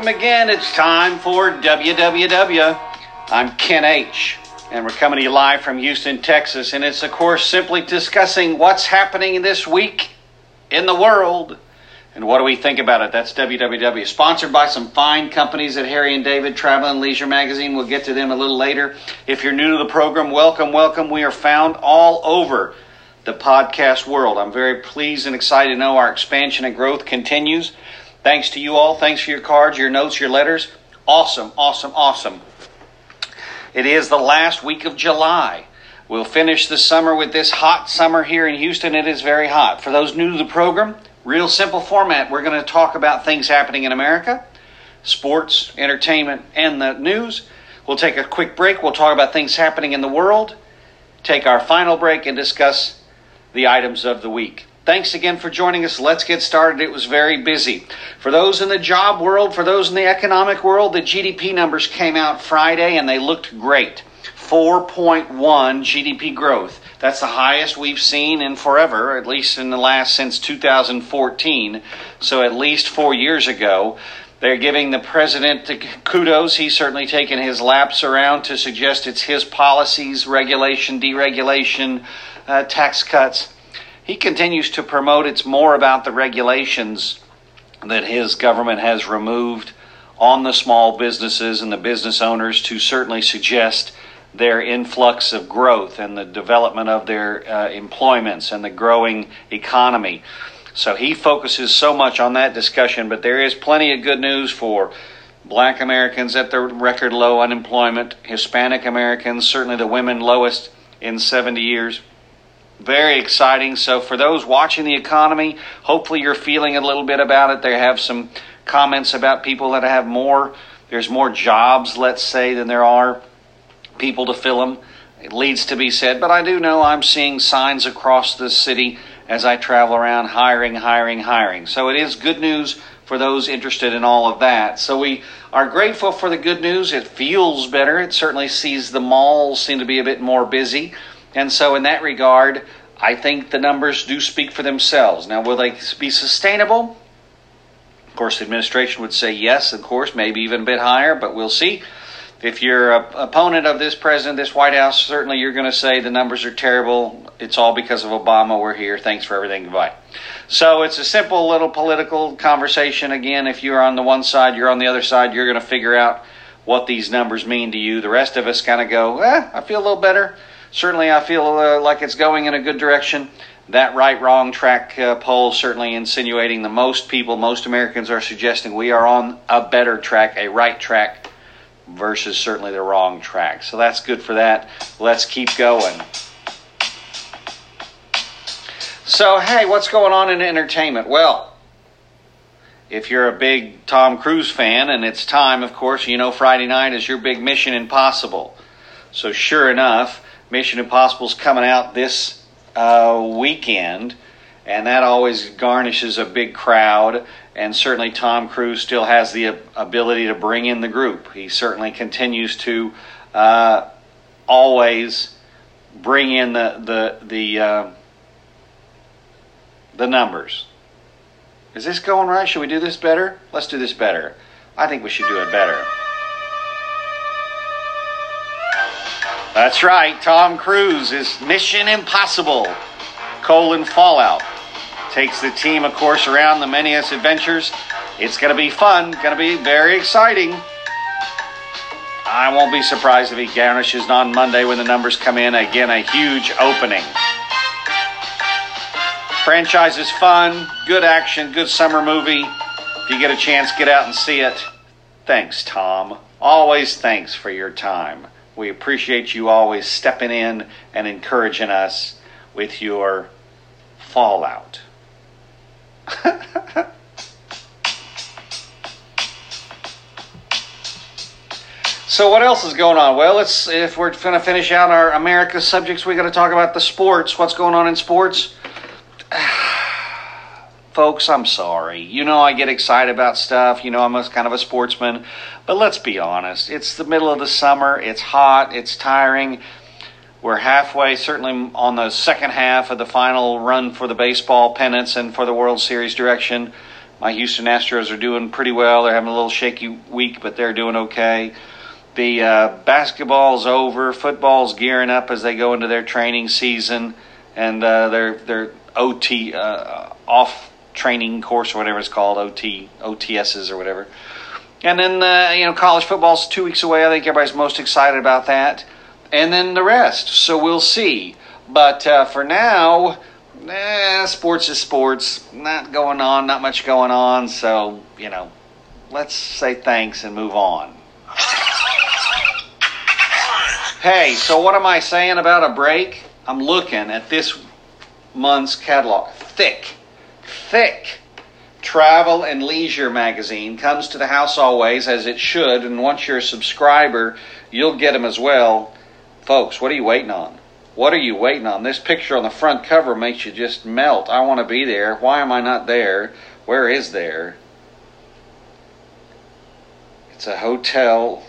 welcome again. It's time for WWW. I'm Ken H, and we're coming to you live from Houston, Texas. And it's, of course, simply discussing what's happening this week in the world and what do we think about it. That's WWW. Sponsored by some fine companies at Harry and David Travel and Leisure Magazine. We'll get to them a little later. If you're new to the program, welcome, welcome. We are found all over the podcast world. I'm very pleased and excited to know our expansion and growth continues. Thanks to you all. Thanks for your cards, your notes, your letters. Awesome, awesome, awesome. It is the last week of July. We'll finish the summer with this hot summer here in Houston. It is very hot. For those new to the program, real simple format. We're going to talk about things happening in America, sports, entertainment, and the news. We'll take a quick break. We'll talk about things happening in the world, take our final break, and discuss the items of the week. Thanks again for joining us. Let's get started. It was very busy. For those in the job world, for those in the economic world, the GDP numbers came out Friday and they looked great. 4.1 GDP growth. That's the highest we've seen in forever, at least in the last since 2014. So at least four years ago. They're giving the president kudos. He's certainly taken his laps around to suggest it's his policies, regulation, deregulation, uh, tax cuts. He continues to promote it's more about the regulations that his government has removed on the small businesses and the business owners to certainly suggest their influx of growth and the development of their uh, employments and the growing economy. So he focuses so much on that discussion, but there is plenty of good news for black Americans at the record low unemployment, Hispanic Americans, certainly the women lowest in 70 years. Very exciting. So, for those watching the economy, hopefully you're feeling a little bit about it. They have some comments about people that have more, there's more jobs, let's say, than there are people to fill them. It leads to be said, but I do know I'm seeing signs across the city as I travel around hiring, hiring, hiring. So it is good news for those interested in all of that. So we are grateful for the good news. It feels better. It certainly sees the malls seem to be a bit more busy. And so, in that regard, I think the numbers do speak for themselves. Now, will they be sustainable? Of course, the administration would say yes, of course, maybe even a bit higher, but we'll see. If you're an opponent of this president, this White House, certainly you're going to say the numbers are terrible. It's all because of Obama. We're here. Thanks for everything. Goodbye. So it's a simple little political conversation. Again, if you're on the one side, you're on the other side, you're going to figure out what these numbers mean to you. The rest of us kind of go, eh, I feel a little better. Certainly, I feel uh, like it's going in a good direction. That right wrong track uh, poll certainly insinuating the most people, most Americans are suggesting we are on a better track, a right track versus certainly the wrong track. So that's good for that. Let's keep going. So, hey, what's going on in entertainment? Well, if you're a big Tom Cruise fan, and it's time, of course, you know Friday night is your big Mission Impossible. So, sure enough, Mission Impossible's coming out this uh, weekend, and that always garnishes a big crowd and certainly Tom Cruise still has the ability to bring in the group. He certainly continues to uh, always bring in the the the uh, the numbers. Is this going right? Should we do this better? Let's do this better. I think we should do it better. That's right. Tom Cruise is Mission Impossible: colon Fallout takes the team, of course, around the manyest adventures. It's going to be fun, going to be very exciting. I won't be surprised if he garnishes on Monday when the numbers come in. Again, a huge opening. Franchise is fun, good action, good summer movie. If you get a chance, get out and see it. Thanks, Tom. Always thanks for your time. We appreciate you always stepping in and encouraging us with your fallout. so what else is going on? Well, let's if we're going to finish out our America subjects, we got to talk about the sports. What's going on in sports? Folks, I'm sorry. You know I get excited about stuff. You know I'm a, kind of a sportsman, but let's be honest. It's the middle of the summer. It's hot. It's tiring We're halfway, certainly on the second half of the final run for the baseball pennants and for the World Series direction. My Houston Astros are doing pretty well. They're having a little shaky week, but they're doing okay. The uh, basketball's over. Football's gearing up as they go into their training season, and uh, their their OT uh, off training course or whatever it's called, OT OTSs or whatever. And then uh, you know college football's two weeks away. I think everybody's most excited about that and then the rest. So we'll see. But uh, for now, eh, sports is sports. Not going on, not much going on. So, you know, let's say thanks and move on. Hey, so what am I saying about a break? I'm looking at this month's catalog. Thick, thick. Travel and Leisure magazine comes to the house always, as it should. And once you're a subscriber, you'll get them as well. Folks, what are you waiting on? What are you waiting on? This picture on the front cover makes you just melt. I want to be there. Why am I not there? Where is there? It's a hotel.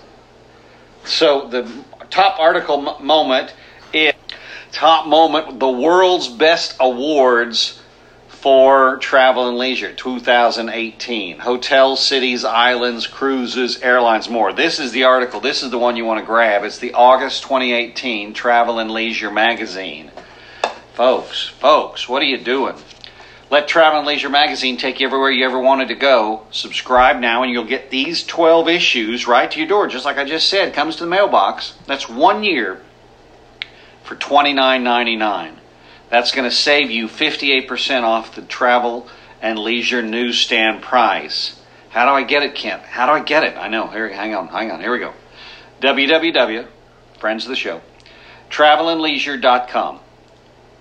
So the top article moment is top moment the world's best awards for Travel and Leisure 2018. Hotels, cities, islands, cruises, airlines, more. This is the article. This is the one you want to grab. It's the August 2018 Travel and Leisure magazine. Folks, folks, what are you doing? Let Travel and Leisure magazine take you everywhere you ever wanted to go. Subscribe now and you'll get these 12 issues right to your door, just like I just said. Comes to the mailbox. That's one year for $29.99. That's going to save you 58% off the travel and leisure newsstand price. How do I get it, Kent? How do I get it? I know. Here, hang on, hang on. Here we go. www, friends of the show, travelandleisure.com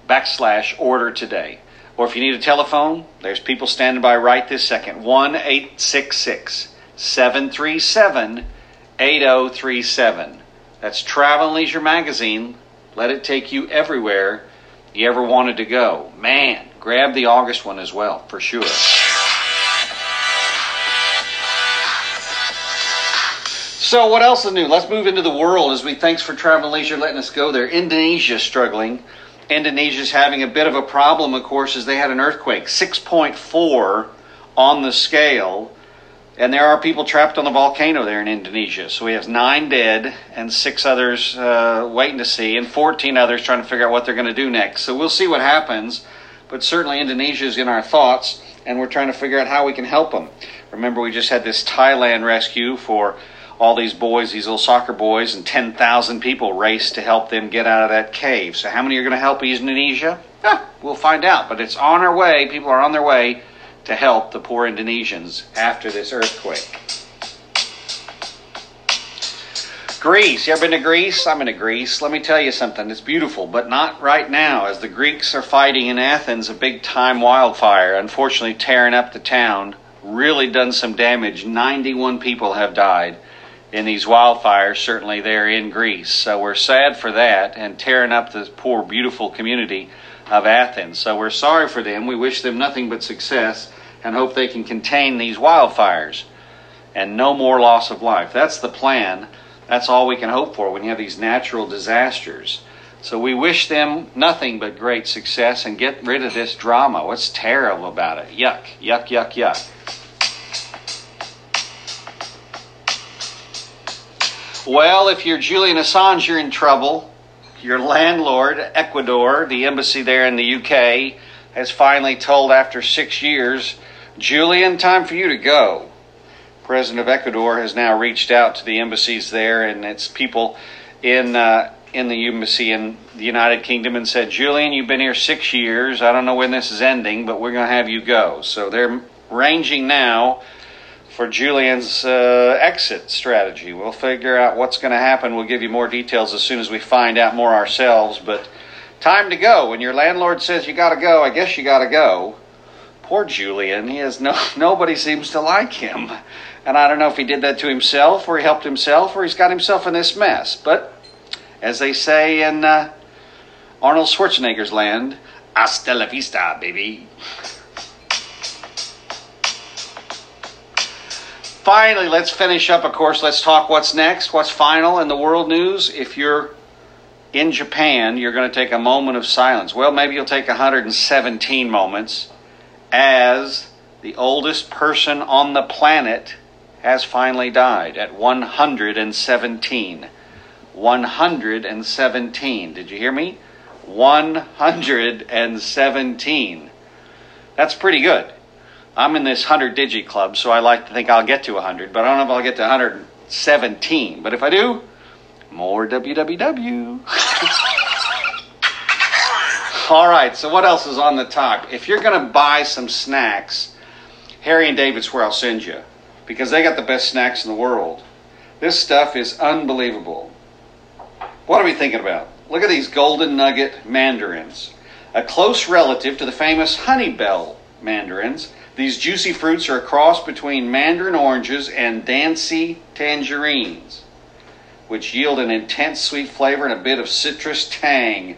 backslash order today. Or if you need a telephone, there's people standing by right this second. 1 866 737 8037. That's Travel and Leisure Magazine. Let it take you everywhere you ever wanted to go, man, grab the August one as well, for sure. So, what else is new? Let's move into the world as we thanks for Travel Leisure letting us go there. Indonesia struggling. Indonesia's having a bit of a problem, of course, as they had an earthquake, 6.4 on the scale. And there are people trapped on the volcano there in Indonesia. So we have nine dead and six others uh, waiting to see, and 14 others trying to figure out what they're going to do next. So we'll see what happens. But certainly Indonesia is in our thoughts, and we're trying to figure out how we can help them. Remember, we just had this Thailand rescue for all these boys, these little soccer boys, and 10,000 people raced to help them get out of that cave. So, how many are going to help Indonesia? We'll find out. But it's on our way. People are on their way to help the poor Indonesians after this earthquake. Greece. You ever been to Greece? I'm in Greece. Let me tell you something. It's beautiful, but not right now, as the Greeks are fighting in Athens a big time wildfire, unfortunately tearing up the town. Really done some damage. 91 people have died in these wildfires, certainly there in Greece. So we're sad for that and tearing up this poor, beautiful community of Athens. So we're sorry for them. We wish them nothing but success and hope they can contain these wildfires and no more loss of life. That's the plan. That's all we can hope for when you have these natural disasters. So we wish them nothing but great success and get rid of this drama. What's terrible about it? Yuck, yuck, yuck, yuck. Well, if you're Julian Assange, you're in trouble your landlord, Ecuador, the embassy there in the UK, has finally told after six years, Julian, time for you to go. President of Ecuador has now reached out to the embassies there and its people in uh, in the embassy in the United Kingdom and said, Julian, you've been here six years. I don't know when this is ending, but we're going to have you go. So they're ranging now for Julian's uh, exit strategy. We'll figure out what's going to happen. We'll give you more details as soon as we find out more ourselves. But time to go. When your landlord says you got to go, I guess you got to go. Poor Julian. He has no nobody seems to like him, and I don't know if he did that to himself or he helped himself or he's got himself in this mess. But as they say in uh, Arnold Schwarzenegger's land, hasta la vista, baby. finally, let's finish up, of course. Let's talk what's next, what's final in the world news. If you're in Japan, you're going to take a moment of silence. Well, maybe you'll take 117 moments as the oldest person on the planet has finally died at 117. 117. Did you hear me? 117. That's pretty good. I'm in this 100 digit club, so I like to think I'll get to 100, but I don't know if I'll get to 117. But if I do, more WWW. All right, so what else is on the top? If you're going to buy some snacks, Harry and David's where I'll send you because they got the best snacks in the world. This stuff is unbelievable. What are we thinking about? Look at these golden nugget mandarins, a close relative to the famous Honeybell mandarins. These juicy fruits are a cross between mandarin oranges and Dancy tangerines which yield an intense sweet flavor and a bit of citrus tang.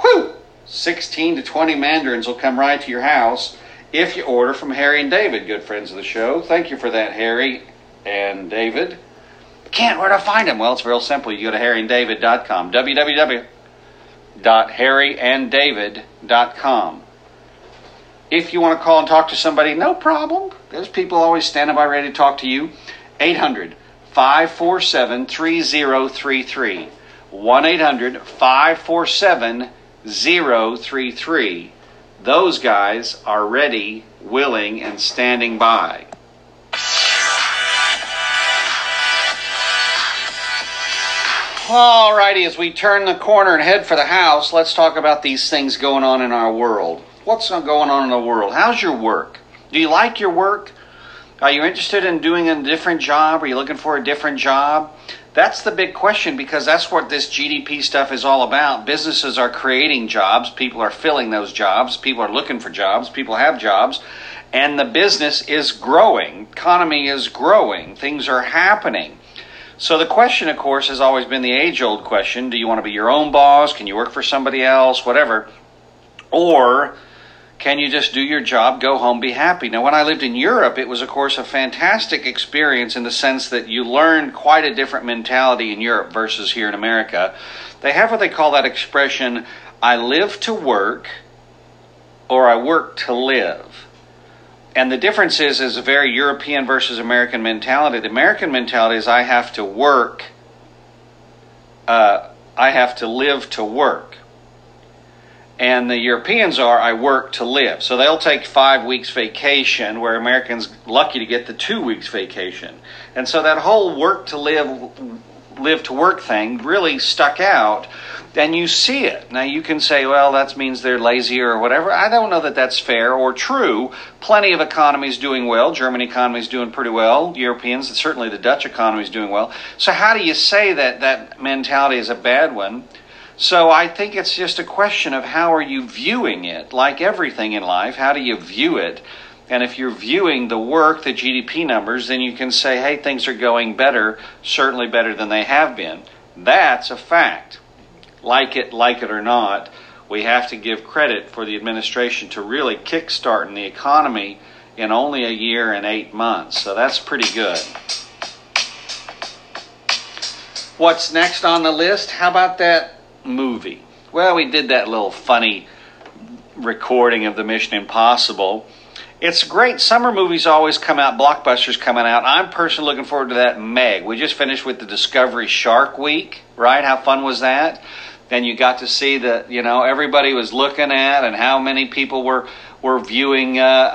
Whew! 16 to 20 mandarins will come right to your house if you order from Harry and David, good friends of the show. Thank you for that, Harry and David. Can't, where I find them? Well, it's real simple. You go to harryanddavid.com, www.harryanddavid.com. If you want to call and talk to somebody, no problem. There's people always standing by ready to talk to you. 800 547 3033. 1 800 547 033. Those guys are ready, willing, and standing by. Alrighty, as we turn the corner and head for the house, let's talk about these things going on in our world. What's going on in the world? How's your work? Do you like your work? Are you interested in doing a different job? Are you looking for a different job? That's the big question because that's what this GDP stuff is all about. Businesses are creating jobs, people are filling those jobs, people are looking for jobs, people have jobs, and the business is growing. Economy is growing. Things are happening. So the question, of course, has always been the age old question do you want to be your own boss? Can you work for somebody else? Whatever. Or can you just do your job, go home, be happy? Now, when I lived in Europe, it was, of course, a fantastic experience in the sense that you learned quite a different mentality in Europe versus here in America. They have what they call that expression I live to work or I work to live. And the difference is, is a very European versus American mentality. The American mentality is I have to work, uh, I have to live to work and the Europeans are I work to live. So they'll take five weeks vacation, where Americans lucky to get the two weeks vacation. And so that whole work to live, live to work thing really stuck out. And you see it. Now you can say, well, that means they're lazy or whatever. I don't know that that's fair or true. Plenty of economies doing well. German economy is doing pretty well. Europeans, certainly the Dutch economy is doing well. So how do you say that that mentality is a bad one? So I think it's just a question of how are you viewing it? Like everything in life, how do you view it? And if you're viewing the work, the GDP numbers, then you can say, hey, things are going better, certainly better than they have been. That's a fact. Like it, like it or not, we have to give credit for the administration to really kickstarting the economy in only a year and eight months. So that's pretty good. What's next on the list? How about that movie. Well, we did that little funny recording of the Mission Impossible. It's great. Summer movies always come out, blockbusters coming out. I'm personally looking forward to that Meg. We just finished with the Discovery Shark Week, right? How fun was that? Then you got to see that, you know, everybody was looking at and how many people were, were viewing uh,